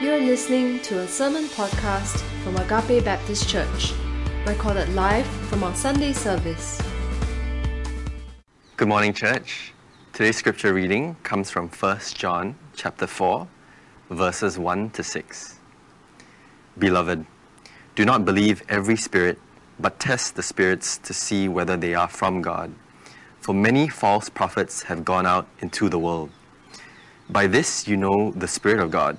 You are listening to a sermon podcast from Agape Baptist Church, recorded live from our Sunday service. Good morning, church. Today's scripture reading comes from 1 John chapter 4, verses 1 to 6. Beloved, do not believe every spirit, but test the spirits to see whether they are from God. For many false prophets have gone out into the world. By this you know the Spirit of God.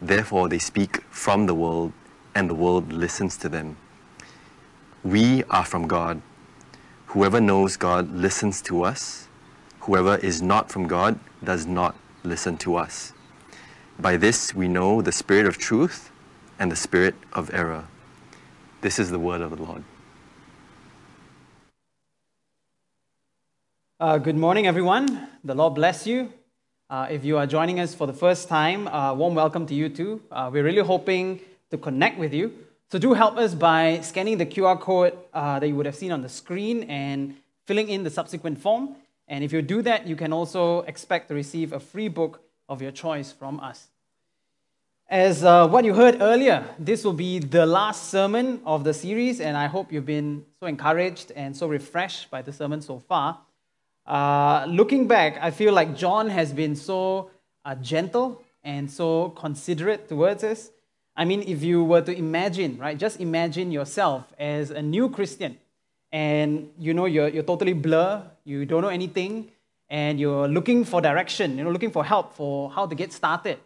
therefore they speak from the world, and the world listens to them. We are from God. Whoever knows God listens to us. Whoever is not from God does not listen to us. By this we know the spirit of truth and the spirit of error. This is the word of the Lord. Uh, good morning, everyone. The Lord bless you. Uh, if you are joining us for the first time, uh, warm welcome to you too. Uh, we're really hoping to connect with you. So do help us by scanning the QR code uh, that you would have seen on the screen and filling in the subsequent form. And if you do that, you can also expect to receive a free book of your choice from us. As uh, what you heard earlier, this will be the last sermon of the series, and I hope you've been so encouraged and so refreshed by the sermon so far. Uh, looking back, I feel like John has been so uh, gentle and so considerate towards us. I mean, if you were to imagine, right, just imagine yourself as a new Christian and you know you're, you're totally blur, you don't know anything, and you're looking for direction, you know, looking for help for how to get started.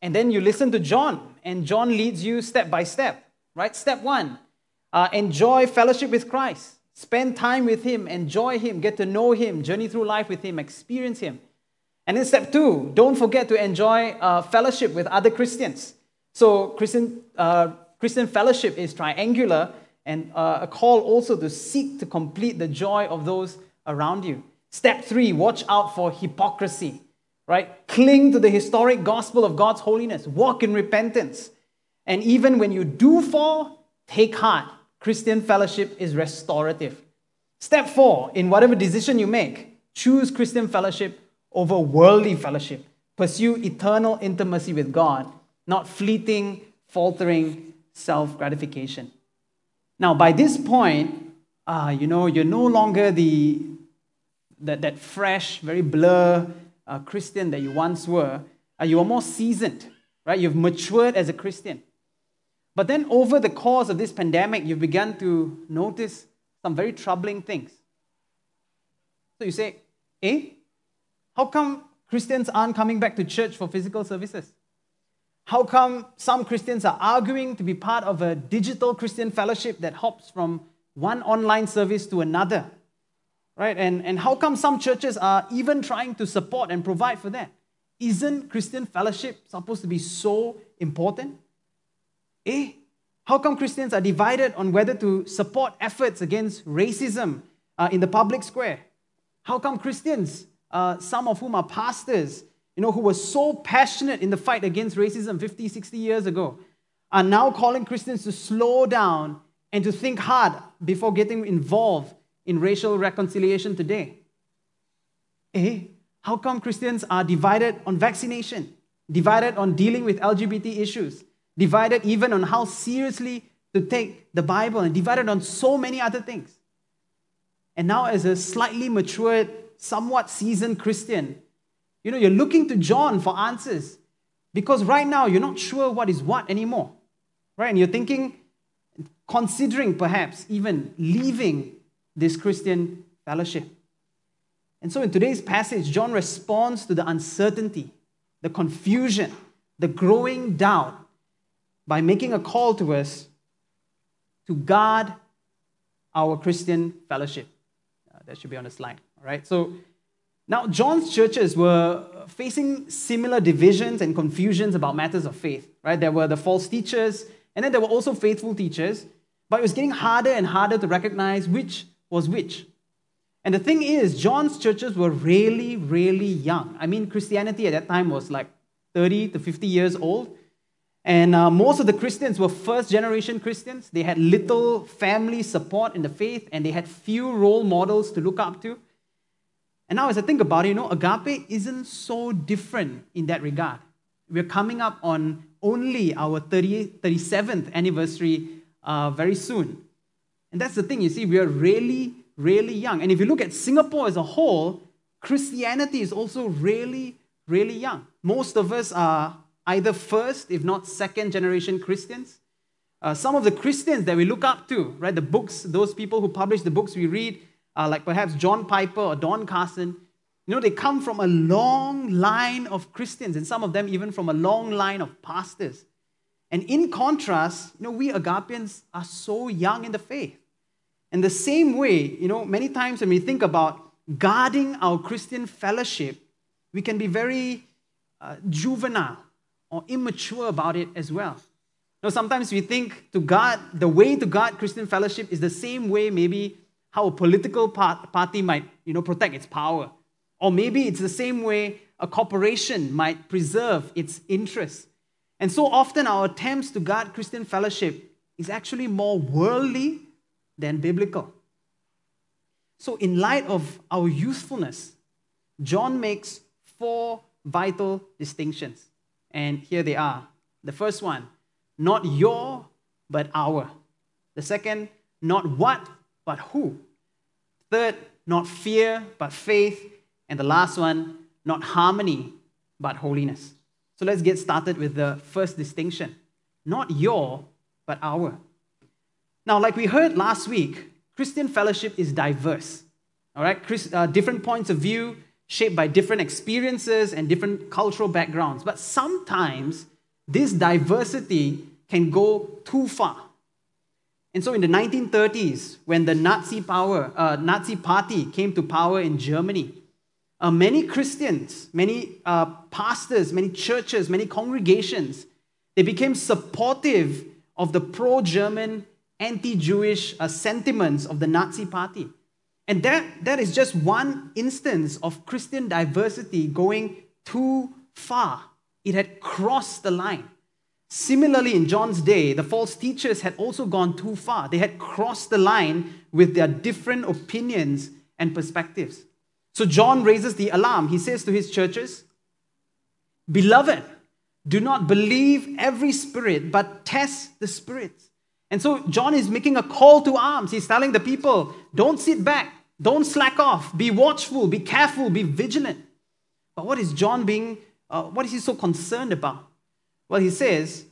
And then you listen to John, and John leads you step by step, right? Step one, uh, enjoy fellowship with Christ. Spend time with Him, enjoy Him, get to know Him, journey through life with Him, experience Him. And then step two, don't forget to enjoy uh, fellowship with other Christians. So Christian, uh, Christian fellowship is triangular and uh, a call also to seek to complete the joy of those around you. Step three, watch out for hypocrisy, right? Cling to the historic gospel of God's holiness, walk in repentance. And even when you do fall, take heart Christian fellowship is restorative. Step four, in whatever decision you make, choose Christian fellowship over worldly fellowship. Pursue eternal intimacy with God, not fleeting, faltering self gratification. Now, by this point, uh, you know, you're no longer the, that, that fresh, very blur uh, Christian that you once were. Uh, you are more seasoned, right? You've matured as a Christian. But then, over the course of this pandemic, you've begun to notice some very troubling things. So you say, eh? How come Christians aren't coming back to church for physical services? How come some Christians are arguing to be part of a digital Christian fellowship that hops from one online service to another? Right? And, and how come some churches are even trying to support and provide for that? Isn't Christian fellowship supposed to be so important? Eh? How come Christians are divided on whether to support efforts against racism uh, in the public square? How come Christians, uh, some of whom are pastors, you know, who were so passionate in the fight against racism 50, 60 years ago, are now calling Christians to slow down and to think hard before getting involved in racial reconciliation today? Eh? How come Christians are divided on vaccination, divided on dealing with LGBT issues, divided even on how seriously to take the Bible, and divided on so many other things. And now, as a slightly matured, somewhat seasoned Christian, you know, you're looking to John for answers because right now you're not sure what is what anymore, right? And you're thinking, considering perhaps even leaving this Christian fellowship. And so, in today's passage, John responds to the uncertainty, the confusion, the growing doubt by making a call to us to guard our Christian fellowship. Uh, that should be on the slide. All right. So now John's churches were facing similar divisions and confusions about matters of faith. Right. There were the false teachers And then there were also faithful teachers, but it was getting harder and harder to recognize which was which. And the thing is, John's churches were really, really young. I mean, Christianity at that time was like 30 to 50 years old. And uh, most of the Christians were first generation Christians. They had little family support in the faith and they had few role models to look up to. And now, as I think about it, you know, agape isn't so different in that regard. We're coming up on only our 30, 37th anniversary uh, very soon. And that's the thing, you see, we are really, really young. And if you look at Singapore as a whole, Christianity is also really, really young. Most of us are either first, if not second generation Christians. Uh, some of the Christians that we look up to, right, the books, those people who publish the books we read, uh, like perhaps John Piper or Don Carson, you know, they come from a long line of Christians, and some of them even from a long line of pastors. And in contrast, you know, we Agapians are so young in the faith. And the same way, you know, many times when we think about guarding our Christian fellowship, we can be very uh, juvenile or immature about it as well. Know, sometimes we think to God, the way to guard Christian fellowship is the same way maybe how a political party might, you know, protect its power. Or maybe it's the same way a corporation might preserve its interests. And so often our attempts to guard Christian fellowship is actually more worldly than biblical. So, in light of our youthfulness, John makes four vital distinctions. And here they are. The first one, not your, but our. The second, not what, but who. Third, not fear, but faith. And the last one, not harmony, but holiness. So let's get started with the first distinction not your, but our. Now, like we heard last week, Christian fellowship is diverse. All right, Chris, uh, different points of view, shaped by different experiences and different cultural backgrounds. But sometimes this diversity can go too far. And so in the 1930s, when the Nazi, power, uh, Nazi party came to power in Germany, uh, many Christians, many uh, pastors, many churches, many congregations, they became supportive of the pro-German, anti-Jewish uh, sentiments of the Nazi party. And that, that is just one instance of Christian diversity going too far. It had crossed the line. Similarly, in John's day, the false teachers had also gone too far. They had crossed the line with their different opinions and perspectives. So John raises the alarm. He says to his churches, Beloved, do not believe every spirit, but test the spirits. And so John is making a call to arms. He's telling the people, don't sit back. Don't slack off. Be watchful. Be careful. Be vigilant. But what is John being, uh, what is he so concerned about? Well, he says,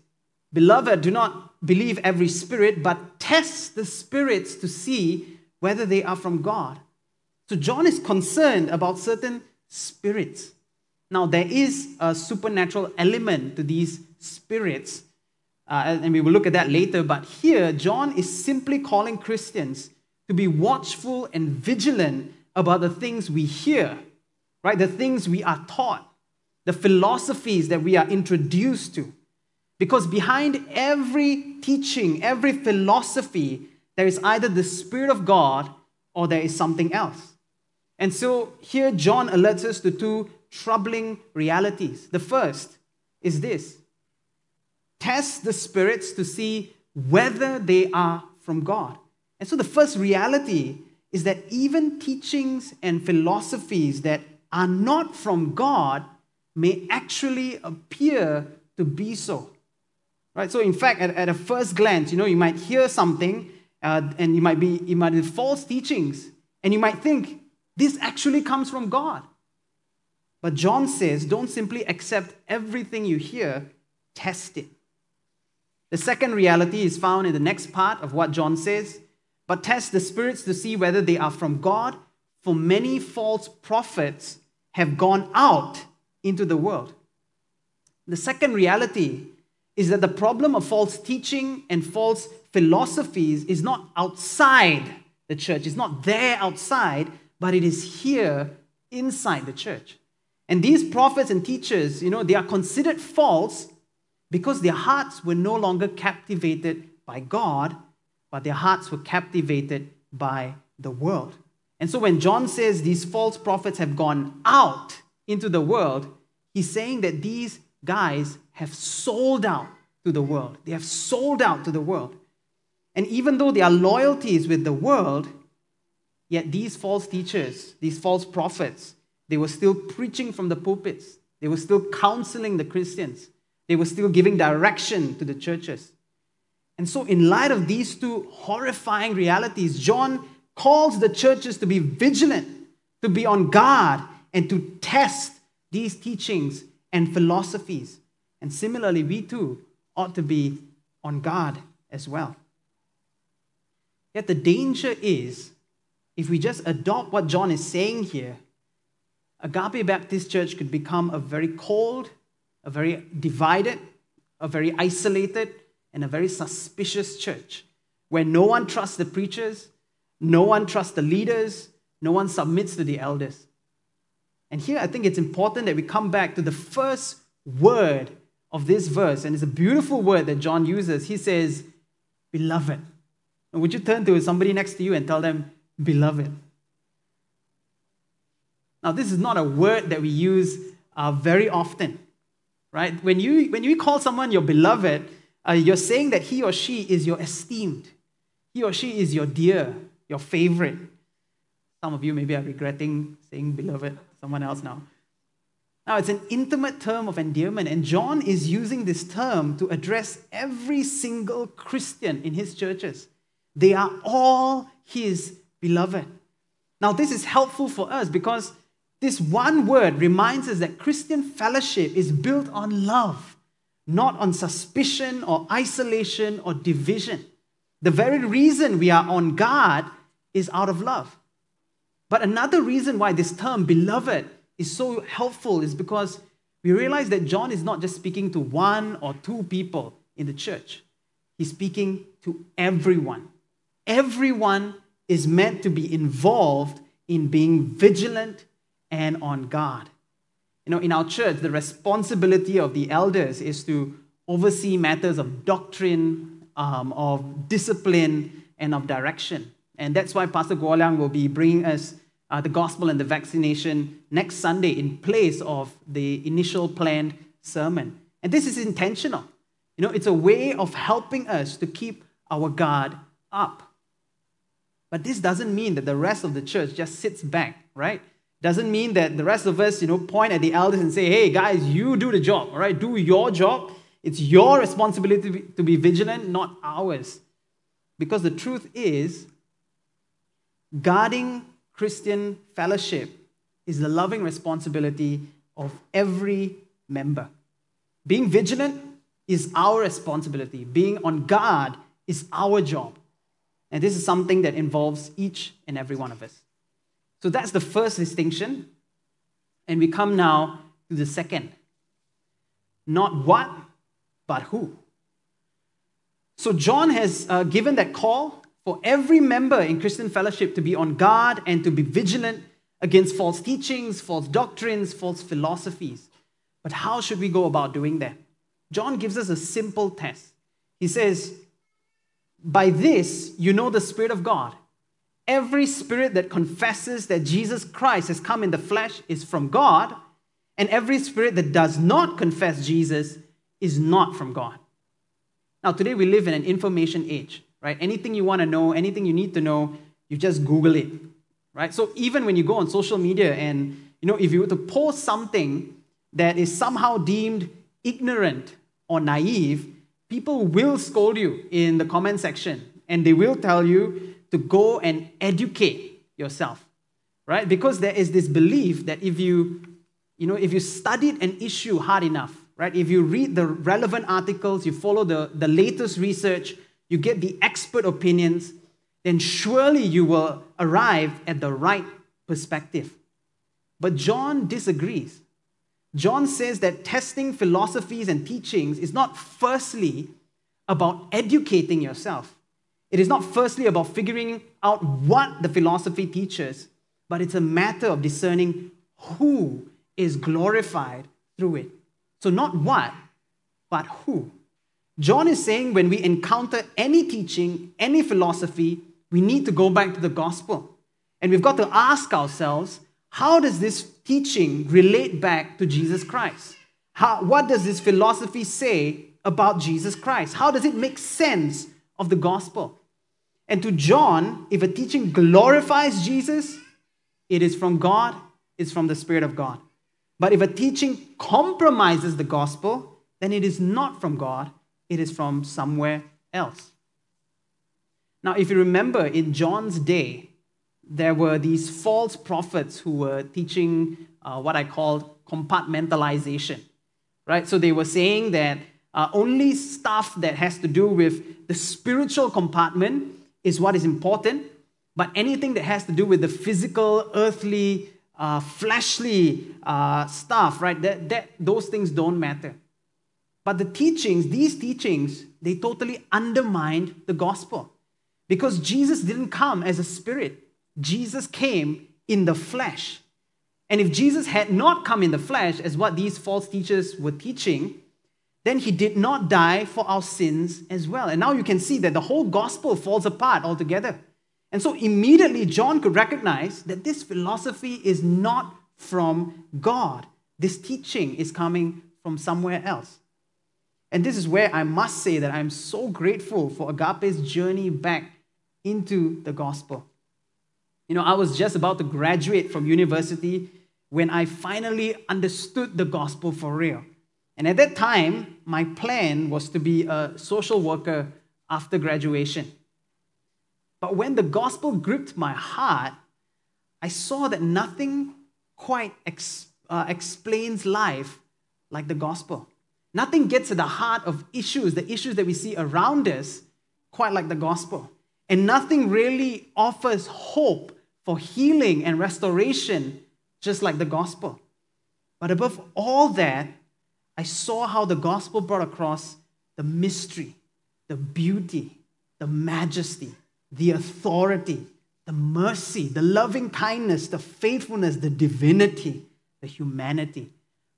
Beloved, do not believe every spirit, but test the spirits to see whether they are from God. So John is concerned about certain spirits. Now, there is a supernatural element to these spirits, uh, and we will look at that later. But here, John is simply calling Christians to be watchful and vigilant about the things we hear, right? The things we are taught, the philosophies that we are introduced to. Because behind every teaching, every philosophy, there is either the Spirit of God or there is something else. And so here John alerts us to two troubling realities. The first is this test the spirits to see whether they are from God. And so the first reality is that even teachings and philosophies that are not from God may actually appear to be so. Right? So in fact, at, at a first glance, you know, you might hear something uh, and you might be you might be false teachings, and you might think this actually comes from God. But John says, don't simply accept everything you hear, test it. The second reality is found in the next part of what John says but test the spirits to see whether they are from God, for many false prophets have gone out into the world. The second reality is that the problem of false teaching and false philosophies is not outside the church, it's not there outside, but it is here inside the church. And these prophets and teachers, you know, they are considered false because their hearts were no longer captivated by God, but their hearts were captivated by the world. And so when John says these false prophets have gone out into the world, he's saying that these guys have sold out to the world. They have sold out to the world. And even though their loyalty is with the world, yet these false teachers, these false prophets, they were still preaching from the pulpits. They were still counseling the Christians. They were still giving direction to the churches. And so, in light of these two horrifying realities, John calls the churches to be vigilant, to be on guard, and to test these teachings and philosophies. And similarly, we too ought to be on guard as well. Yet the danger is if we just adopt what John is saying here, Agape Baptist Church could become a very cold, a very divided, a very isolated, and a very suspicious church where no one trusts the preachers, no one trusts the leaders, no one submits to the elders. And here I think it's important that we come back to the first word of this verse, and it's a beautiful word that John uses. He says, Beloved. And would you turn to somebody next to you and tell them, Beloved? Now, this is not a word that we use uh, very often, right? When you, when you call someone your beloved, uh, you're saying that he or she is your esteemed. He or she is your dear, your favorite. Some of you maybe are regretting saying beloved someone else now. Now, it's an intimate term of endearment, and John is using this term to address every single Christian in his churches. They are all his beloved. Now, this is helpful for us because this one word reminds us that Christian fellowship is built on love, not on suspicion or isolation or division. The very reason we are on guard is out of love. But another reason why this term, beloved, is so helpful is because we realize that John is not just speaking to one or two people in the church, he's speaking to everyone. Everyone is meant to be involved in being vigilant and on guard. You know, in our church, the responsibility of the elders is to oversee matters of doctrine, um, of discipline, and of direction. And that's why Pastor Guoliang will be bringing us uh, the gospel and the vaccination next Sunday in place of the initial planned sermon. And this is intentional. You know, it's a way of helping us to keep our guard up. But this doesn't mean that the rest of the church just sits back, right? Doesn't mean that the rest of us, you know, point at the elders and say, hey, guys, you do the job, all right? Do your job. It's your responsibility to be, to be vigilant, not ours. Because the truth is, guarding Christian fellowship is the loving responsibility of every member. Being vigilant is our responsibility, being on guard is our job. And this is something that involves each and every one of us. So that's the first distinction. And we come now to the second. Not what, but who. So John has uh, given that call for every member in Christian fellowship to be on guard and to be vigilant against false teachings, false doctrines, false philosophies. But how should we go about doing that? John gives us a simple test. He says, By this you know the Spirit of God. Every spirit that confesses that Jesus Christ has come in the flesh is from God, and every spirit that does not confess Jesus is not from God. Now, today we live in an information age, right? Anything you want to know, anything you need to know, you just Google it, right? So even when you go on social media and, you know, if you were to post something that is somehow deemed ignorant or naive, people will scold you in the comment section and they will tell you to go and educate yourself, right? Because there is this belief that if you, you know, if you studied an issue hard enough, right? If you read the relevant articles, you follow the, the latest research, you get the expert opinions, then surely you will arrive at the right perspective. But John disagrees. John says that testing philosophies and teachings is not firstly about educating yourself. It is not firstly about figuring out what the philosophy teaches, but it's a matter of discerning who is glorified through it. So, not what, but who. John is saying when we encounter any teaching, any philosophy, we need to go back to the gospel. And we've got to ask ourselves how does this teaching relate back to Jesus Christ? How, what does this philosophy say about Jesus Christ? How does it make sense of the gospel? And to John, if a teaching glorifies Jesus, it is from God, it's from the Spirit of God. But if a teaching compromises the gospel, then it is not from God, it is from somewhere else. Now, if you remember, in John's day, there were these false prophets who were teaching uh, what I called compartmentalization, right? So they were saying that uh, only stuff that has to do with the spiritual compartment is what is important, but anything that has to do with the physical, earthly, uh, fleshly uh, stuff, right? That, that those things don't matter. But the teachings, these teachings, they totally undermined the gospel because Jesus didn't come as a spirit. Jesus came in the flesh. And if Jesus had not come in the flesh, as what these false teachers were teaching, then he did not die for our sins as well. And now you can see that the whole gospel falls apart altogether. And so immediately John could recognize that this philosophy is not from God. This teaching is coming from somewhere else. And this is where I must say that I'm so grateful for Agape's journey back into the gospel. You know, I was just about to graduate from university when I finally understood the gospel for real. And at that time, my plan was to be a social worker after graduation. But when the gospel gripped my heart, I saw that nothing quite ex- uh, explains life like the gospel. Nothing gets at the heart of issues, the issues that we see around us, quite like the gospel. And nothing really offers hope for healing and restoration, just like the gospel. But above all that, I saw how the gospel brought across the mystery, the beauty, the majesty, the authority, the mercy, the loving kindness, the faithfulness, the divinity, the humanity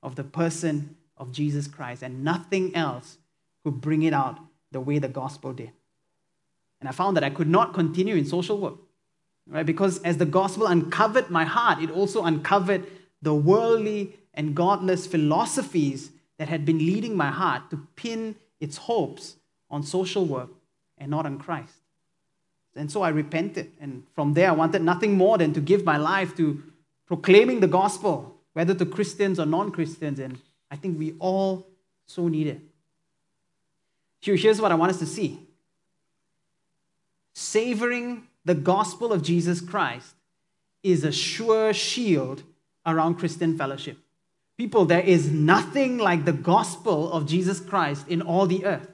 of the person of Jesus Christ. And nothing else could bring it out the way the gospel did. And I found that I could not continue in social work right? Because as the gospel uncovered my heart, it also uncovered the worldly and godless philosophies that had been leading my heart to pin its hopes on social work and not on Christ. And so I repented. And from there, I wanted nothing more than to give my life to proclaiming the gospel, whether to Christians or non Christians. And I think we all so need it. Here's what I want us to see savoring the gospel of Jesus Christ is a sure shield around Christian fellowship. People, there is nothing like the gospel of Jesus Christ in all the earth.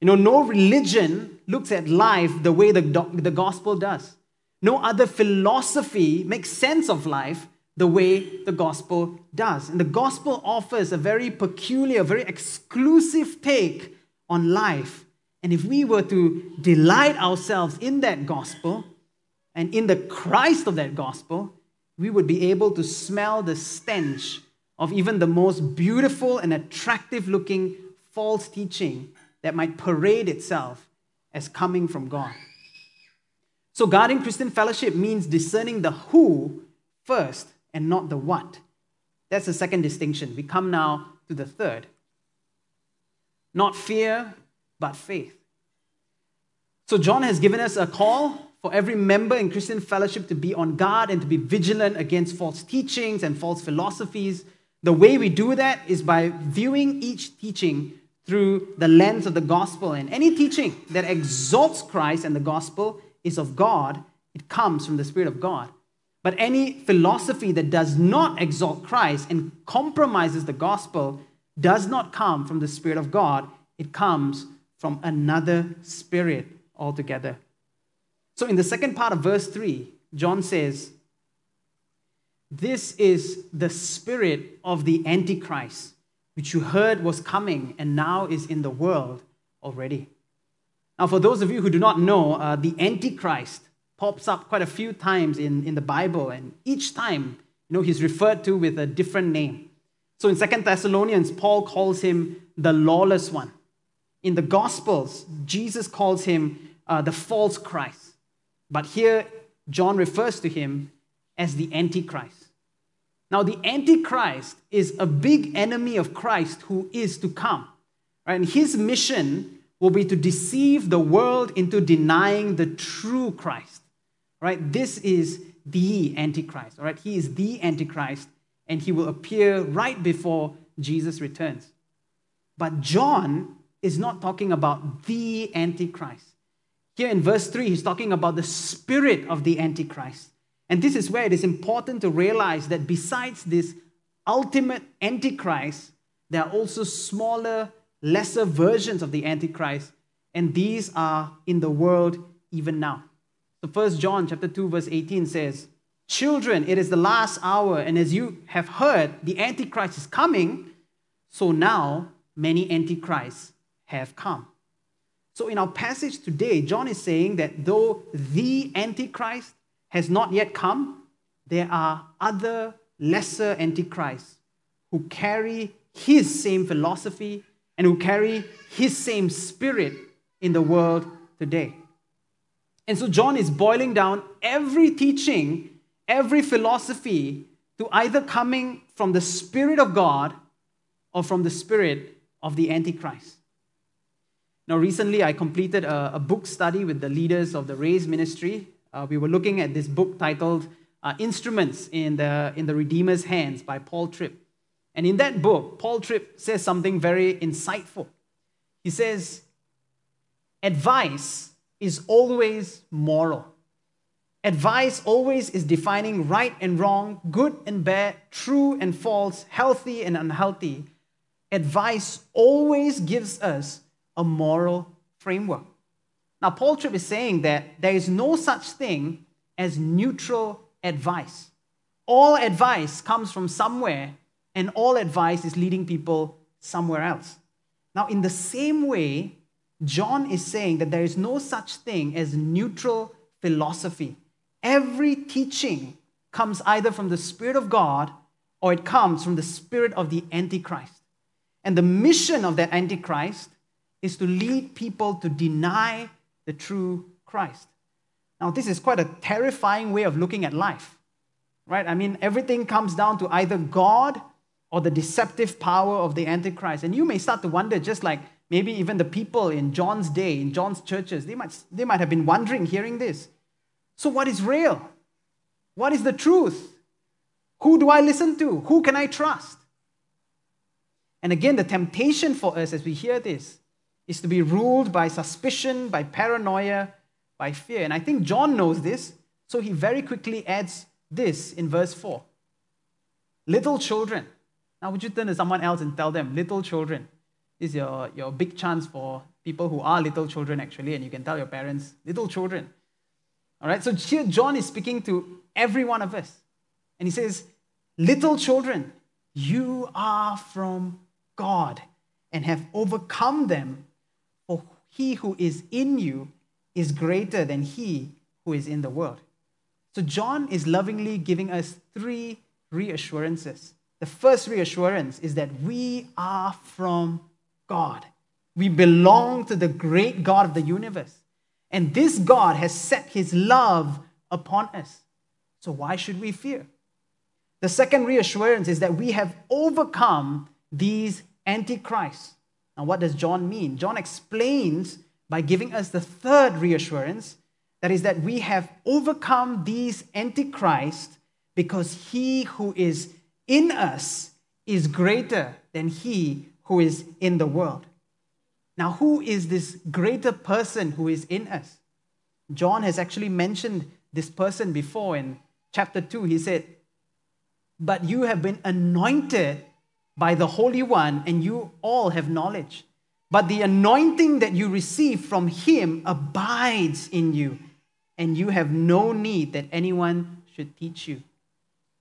You know, no religion looks at life the way the, the gospel does. No other philosophy makes sense of life the way the gospel does. And the gospel offers a very peculiar, very exclusive take on life and if we were to delight ourselves in that gospel and in the Christ of that gospel, we would be able to smell the stench of even the most beautiful and attractive looking false teaching that might parade itself as coming from God. So, guarding Christian fellowship means discerning the who first and not the what. That's the second distinction. We come now to the third. Not fear, but faith. So, John has given us a call for every member in Christian fellowship to be on guard and to be vigilant against false teachings and false philosophies. The way we do that is by viewing each teaching through the lens of the gospel. And any teaching that exalts Christ and the gospel is of God, it comes from the Spirit of God. But any philosophy that does not exalt Christ and compromises the gospel does not come from the Spirit of God, it comes from another spirit altogether. So, in the second part of verse 3, John says, This is the spirit of the Antichrist, which you heard was coming and now is in the world already. Now, for those of you who do not know, uh, the Antichrist pops up quite a few times in, in the Bible, and each time, you know, he's referred to with a different name. So in Second Thessalonians, Paul calls him the lawless one. In the Gospels, Jesus calls him uh, the false Christ. But here, John refers to him as the Antichrist. Now, the Antichrist is a big enemy of Christ who is to come. Right? And his mission will be to deceive the world into denying the true Christ. Right? This is the Antichrist. All right? He is the Antichrist, and he will appear right before Jesus returns. But John is not talking about the Antichrist. Here in verse 3, he's talking about the spirit of the Antichrist. And this is where it is important to realize that besides this ultimate Antichrist, there are also smaller, lesser versions of the Antichrist, and these are in the world even now. So First John chapter 2, verse 18 says, Children, it is the last hour, and as you have heard, the Antichrist is coming, so now many Antichrists have come. So in our passage today, John is saying that though the Antichrist has not yet come, there are other lesser antichrists who carry his same philosophy and who carry his same spirit in the world today. And so John is boiling down every teaching, every philosophy to either coming from the Spirit of God or from the Spirit of the Antichrist. Now, recently I completed a, a book study with the leaders of the Raise Ministry uh, we were looking at this book titled uh, Instruments in the, in the Redeemer's Hands by Paul Tripp. And in that book, Paul Tripp says something very insightful. He says, Advice is always moral. Advice always is defining right and wrong, good and bad, true and false, healthy and unhealthy. Advice always gives us a moral framework. Now, Paul Tripp is saying that there is no such thing as neutral advice. All advice comes from somewhere, and all advice is leading people somewhere else. Now, in the same way, John is saying that there is no such thing as neutral philosophy. Every teaching comes either from the Spirit of God or it comes from the spirit of the Antichrist. And the mission of that Antichrist is to lead people to deny the true Christ. Now, this is quite a terrifying way of looking at life, right? I mean, everything comes down to either God or the deceptive power of the Antichrist. And you may start to wonder, just like maybe even the people in John's day, in John's churches, they might, they might have been wondering hearing this. So, what is real? What is the truth? Who do I listen to? Who can I trust? And again, the temptation for us as we hear this is to be ruled by suspicion, by paranoia, by fear. And I think John knows this, so he very quickly adds this in verse 4 Little children. Now, would you turn to someone else and tell them, little children? This is your, your big chance for people who are little children, actually, and you can tell your parents, little children. All right, so here John is speaking to every one of us. And he says, Little children, you are from God and have overcome them he who is in you is greater than he who is in the world. So, John is lovingly giving us three reassurances. The first reassurance is that we are from God. We belong to the great God of the universe. And this God has set his love upon us. So, why should we fear? The second reassurance is that we have overcome these antichrists. Now, what does John mean? John explains by giving us the third reassurance that is, that we have overcome these antichrist because he who is in us is greater than he who is in the world. Now, who is this greater person who is in us? John has actually mentioned this person before in chapter 2. He said, But you have been anointed by the Holy One, and you all have knowledge. But the anointing that you receive from Him abides in you, and you have no need that anyone should teach you.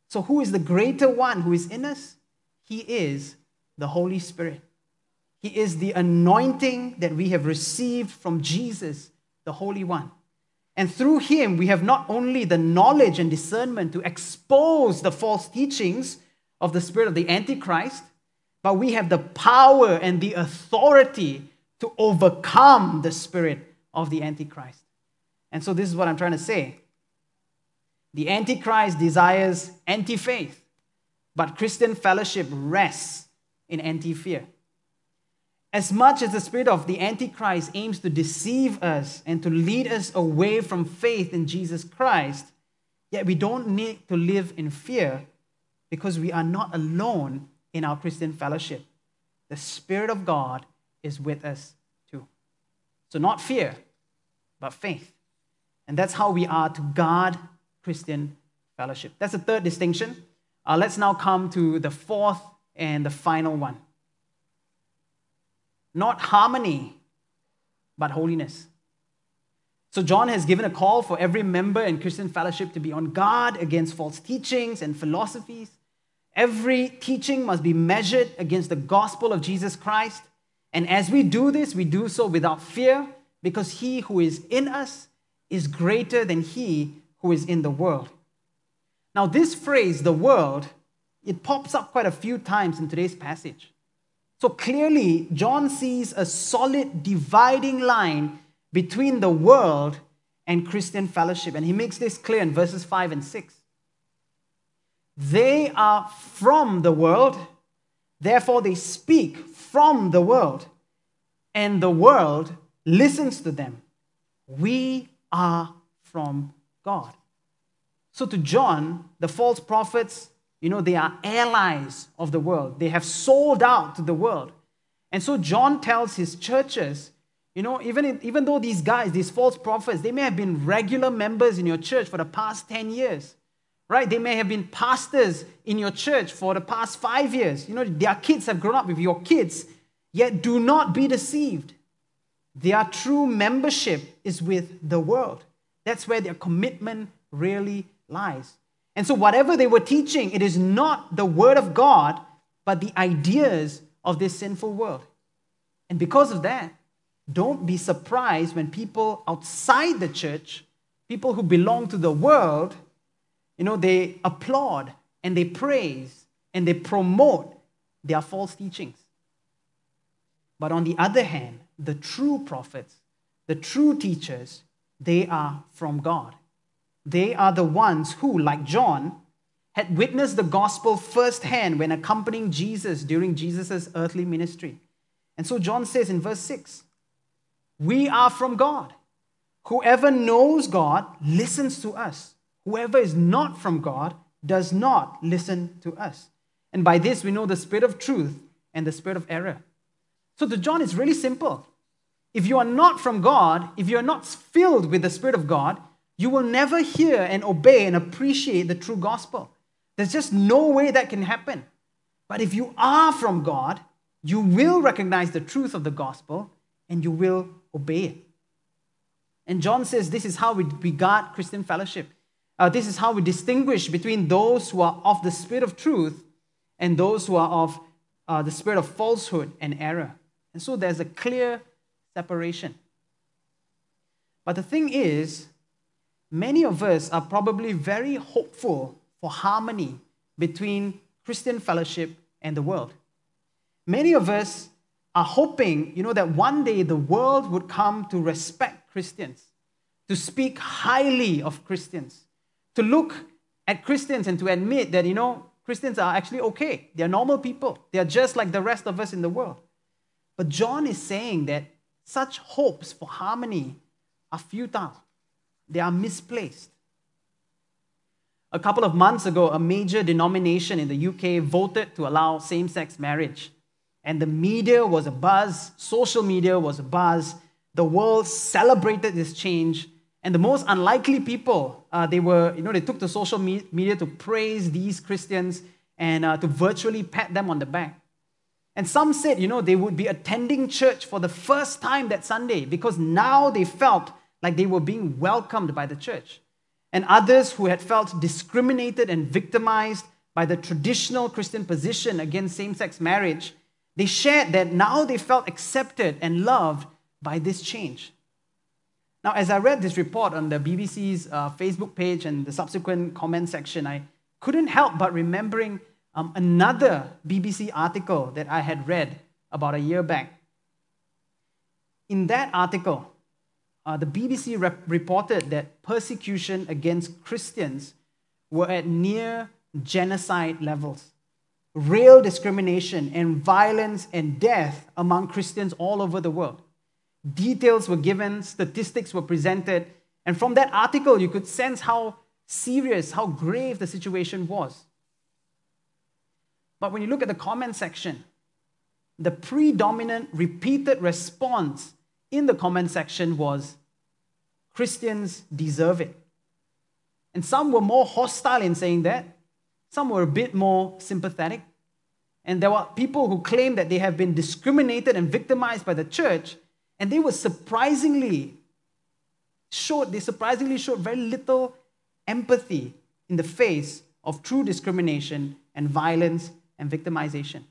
So, who is the greater one who is in us? He is the Holy Spirit. He is the anointing that we have received from Jesus, the Holy One. And through Him, we have not only the knowledge and discernment to expose the false teachings of the spirit of the Antichrist, but we have the power and the authority to overcome the spirit of the Antichrist. And so, this is what I'm trying to say. The Antichrist desires anti faith, but Christian fellowship rests in anti fear. As much as the spirit of the Antichrist aims to deceive us and to lead us away from faith in Jesus Christ, yet we don't need to live in fear because we are not alone in our Christian fellowship. The Spirit of God is with us too. So, not fear, but faith. And that's how we are to guard Christian fellowship. That's the third distinction. Uh, let's now come to the fourth and the final one not harmony, but holiness. So, John has given a call for every member in Christian fellowship to be on guard against false teachings and philosophies. Every teaching must be measured against the gospel of Jesus Christ. And as we do this, we do so without fear, because he who is in us is greater than he who is in the world. Now, this phrase, the world, it pops up quite a few times in today's passage. So clearly, John sees a solid dividing line between the world and Christian fellowship. And he makes this clear in verses 5 and 6. They are from the world, therefore they speak from the world, and the world listens to them. We are from God. So to John, the false prophets you know, they are allies of the world. They have sold out to the world. And so John tells his churches, you know, even, even though these guys, these false prophets, they may have been regular members in your church for the past 10 years, right? They may have been pastors in your church for the past five years. You know, their kids have grown up with your kids, yet do not be deceived. Their true membership is with the world. That's where their commitment really lies. And so, whatever they were teaching, it is not the word of God, but the ideas of this sinful world. And because of that, don't be surprised when people outside the church, people who belong to the world, you know, they applaud and they praise and they promote their false teachings. But on the other hand, the true prophets, the true teachers, they are from God. They are the ones who, like John, had witnessed the gospel firsthand when accompanying Jesus during Jesus' earthly ministry. And so John says in verse 6 We are from God. Whoever knows God listens to us. Whoever is not from God does not listen to us. And by this we know the spirit of truth and the spirit of error. So to John, it's really simple. If you are not from God, if you are not filled with the Spirit of God, you will never hear and obey and appreciate the true gospel. There's just no way that can happen. But if you are from God, you will recognize the truth of the gospel and you will obey it. And John says this is how we regard Christian fellowship. Uh, this is how we distinguish between those who are of the spirit of truth and those who are of uh, the spirit of falsehood and error. And so there's a clear separation. But the thing is, many of us are probably very hopeful for harmony between Christian fellowship and the world. Many of us are hoping, you know, that one day the world would come to respect Christians, to speak highly of Christians, to look at Christians and to admit that, you know, Christians are actually okay. They're normal people. They're just like the rest of us in the world. But John is saying that such hopes for harmony are futile they are misplaced. A couple of months ago, a major denomination in the UK voted to allow same sex marriage. And the media was a buzz, social media was a buzz. The world celebrated this change. And the most unlikely people, uh, they were, you know, they took to social me- media to praise these Christians and uh, to virtually pat them on the back. And some said, you know, they would be attending church for the first time that Sunday because now they felt like they were being welcomed by the church. And others who had felt discriminated and victimized by the traditional Christian position against same sex marriage, they shared that now they felt accepted and loved by this change. Now, as I read this report on the BBC's uh, Facebook page and the subsequent comment section, I couldn't help but remembering um, another BBC article that I had read about a year back. In that article, uh, the BBC rep- reported that persecution against Christians were at near genocide levels. Real discrimination and violence and death among Christians all over the world. Details were given, statistics were presented, and from that article, you could sense how serious, how grave the situation was. But when you look at the comment section, the predominant repeated response in the comment section was Christians deserve it. And some were more hostile in saying that, some were a bit more sympathetic. And there were people who claimed that they have been discriminated and victimized by the church, and they were surprisingly showed, they surprisingly showed very little empathy in the face of true discrimination and violence and victimization.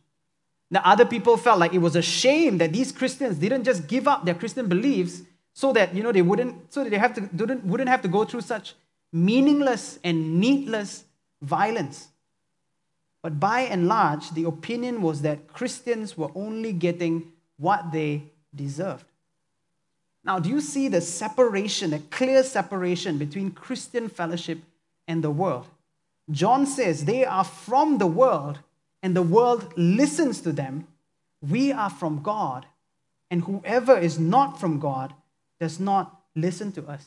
Now, other people felt like it was a shame that these Christians didn't just give up their Christian beliefs so that you know they wouldn't so that they have to didn't, wouldn't have to go through such meaningless and needless violence. But by and large, the opinion was that Christians were only getting what they deserved. Now, do you see the separation, a clear separation between Christian fellowship and the world? John says they are from the world and the world listens to them. We are from God, and whoever is not from God does not listen to us.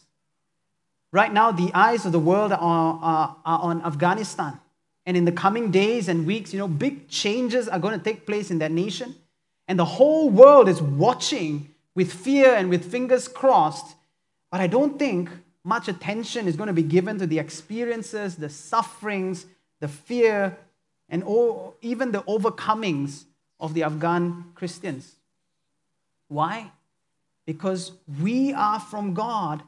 Right now, the eyes of the world are, are, are on Afghanistan. And in the coming days and weeks, you know, big changes are going to take place in that nation. And the whole world is watching with fear and with fingers crossed. But I don't think much attention is going to be given to the experiences, the sufferings, the fear, and even the overcomings of the Afghan Christians. Why? Because we are from God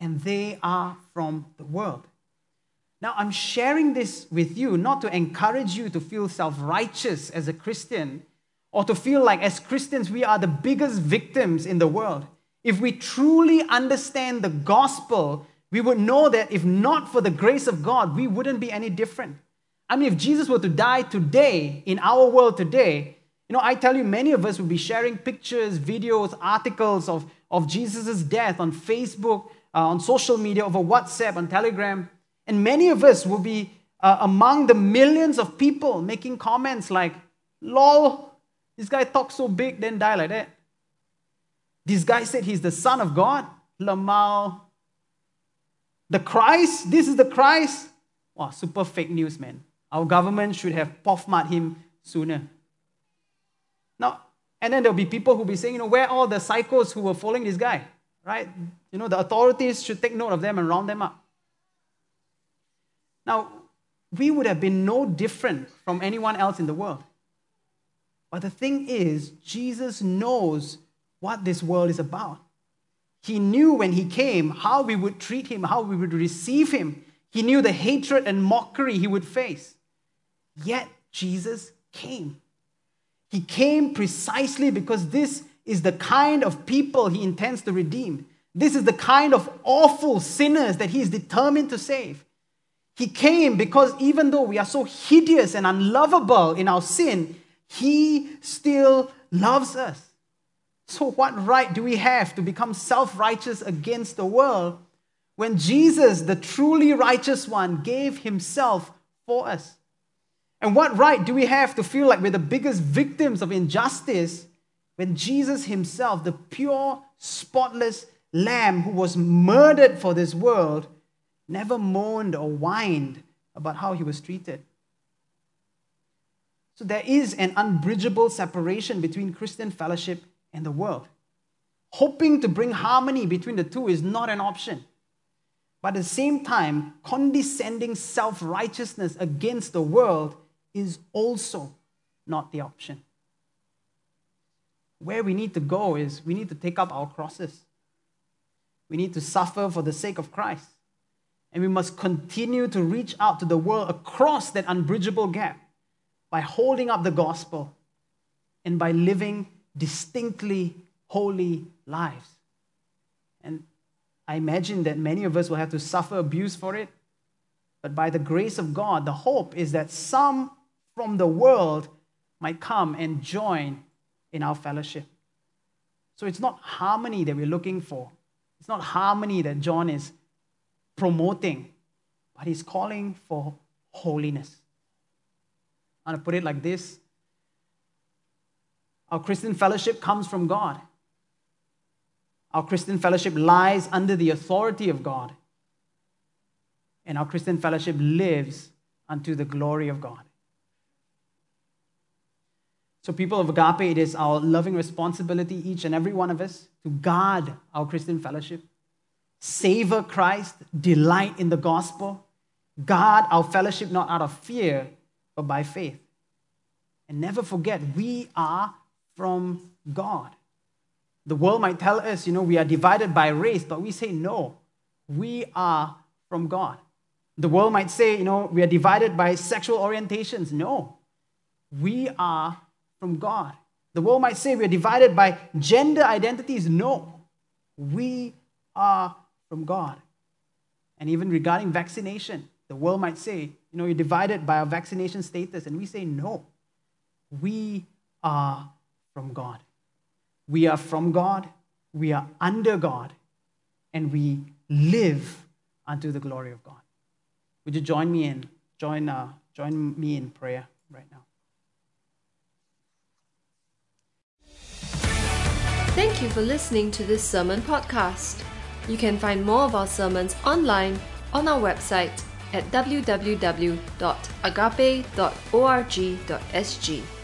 and they are from the world. Now, I'm sharing this with you not to encourage you to feel self righteous as a Christian or to feel like as Christians we are the biggest victims in the world. If we truly understand the gospel, we would know that if not for the grace of God, we wouldn't be any different. I mean, if Jesus were to die today, in our world today, you know, I tell you, many of us would be sharing pictures, videos, articles of, of Jesus' death on Facebook, uh, on social media, over WhatsApp, on Telegram. And many of us will be uh, among the millions of people making comments like, lol, this guy talks so big, then die like that. This guy said he's the Son of God. Lamau. The Christ, this is the Christ. Wow, super fake news, man. Our government should have POFMA'd him sooner. Now, and then there'll be people who'll be saying, you know, where all the psychos who were following this guy, right? You know, the authorities should take note of them and round them up. Now, we would have been no different from anyone else in the world. But the thing is, Jesus knows what this world is about. He knew when he came how we would treat him, how we would receive him. He knew the hatred and mockery he would face. Yet Jesus came. He came precisely because this is the kind of people he intends to redeem. This is the kind of awful sinners that he is determined to save. He came because even though we are so hideous and unlovable in our sin, he still loves us. So, what right do we have to become self righteous against the world when Jesus, the truly righteous one, gave himself for us? And what right do we have to feel like we're the biggest victims of injustice when Jesus himself, the pure, spotless lamb who was murdered for this world, never moaned or whined about how he was treated? So there is an unbridgeable separation between Christian fellowship and the world. Hoping to bring harmony between the two is not an option. But at the same time, condescending self righteousness against the world is also not the option. Where we need to go is we need to take up our crosses. We need to suffer for the sake of Christ. And we must continue to reach out to the world across that unbridgeable gap by holding up the gospel and by living distinctly holy lives. And I imagine that many of us will have to suffer abuse for it. But by the grace of God, the hope is that some from the world might come and join in our fellowship. So it's not harmony that we're looking for. It's not harmony that John is promoting, but he's calling for holiness. I'm to put it like this Our Christian fellowship comes from God. Our Christian fellowship lies under the authority of God. And our Christian fellowship lives unto the glory of God. So, people of Agape, it is our loving responsibility, each and every one of us, to guard our Christian fellowship, savor Christ, delight in the gospel, guard our fellowship not out of fear, but by faith. And never forget, we are from God. The world might tell us, you know, we are divided by race, but we say no, we are from God. The world might say, you know, we are divided by sexual orientations. No, we are from God. The world might say we are divided by gender identities. No, we are from God. And even regarding vaccination, the world might say, you know, you're divided by our vaccination status. And we say, no, we are from God. We are from God, we are under God, and we live unto the glory of God. Would you join me in join uh, join me in prayer right now? Thank you for listening to this sermon podcast. You can find more of our sermons online on our website at www.agape.org.sg.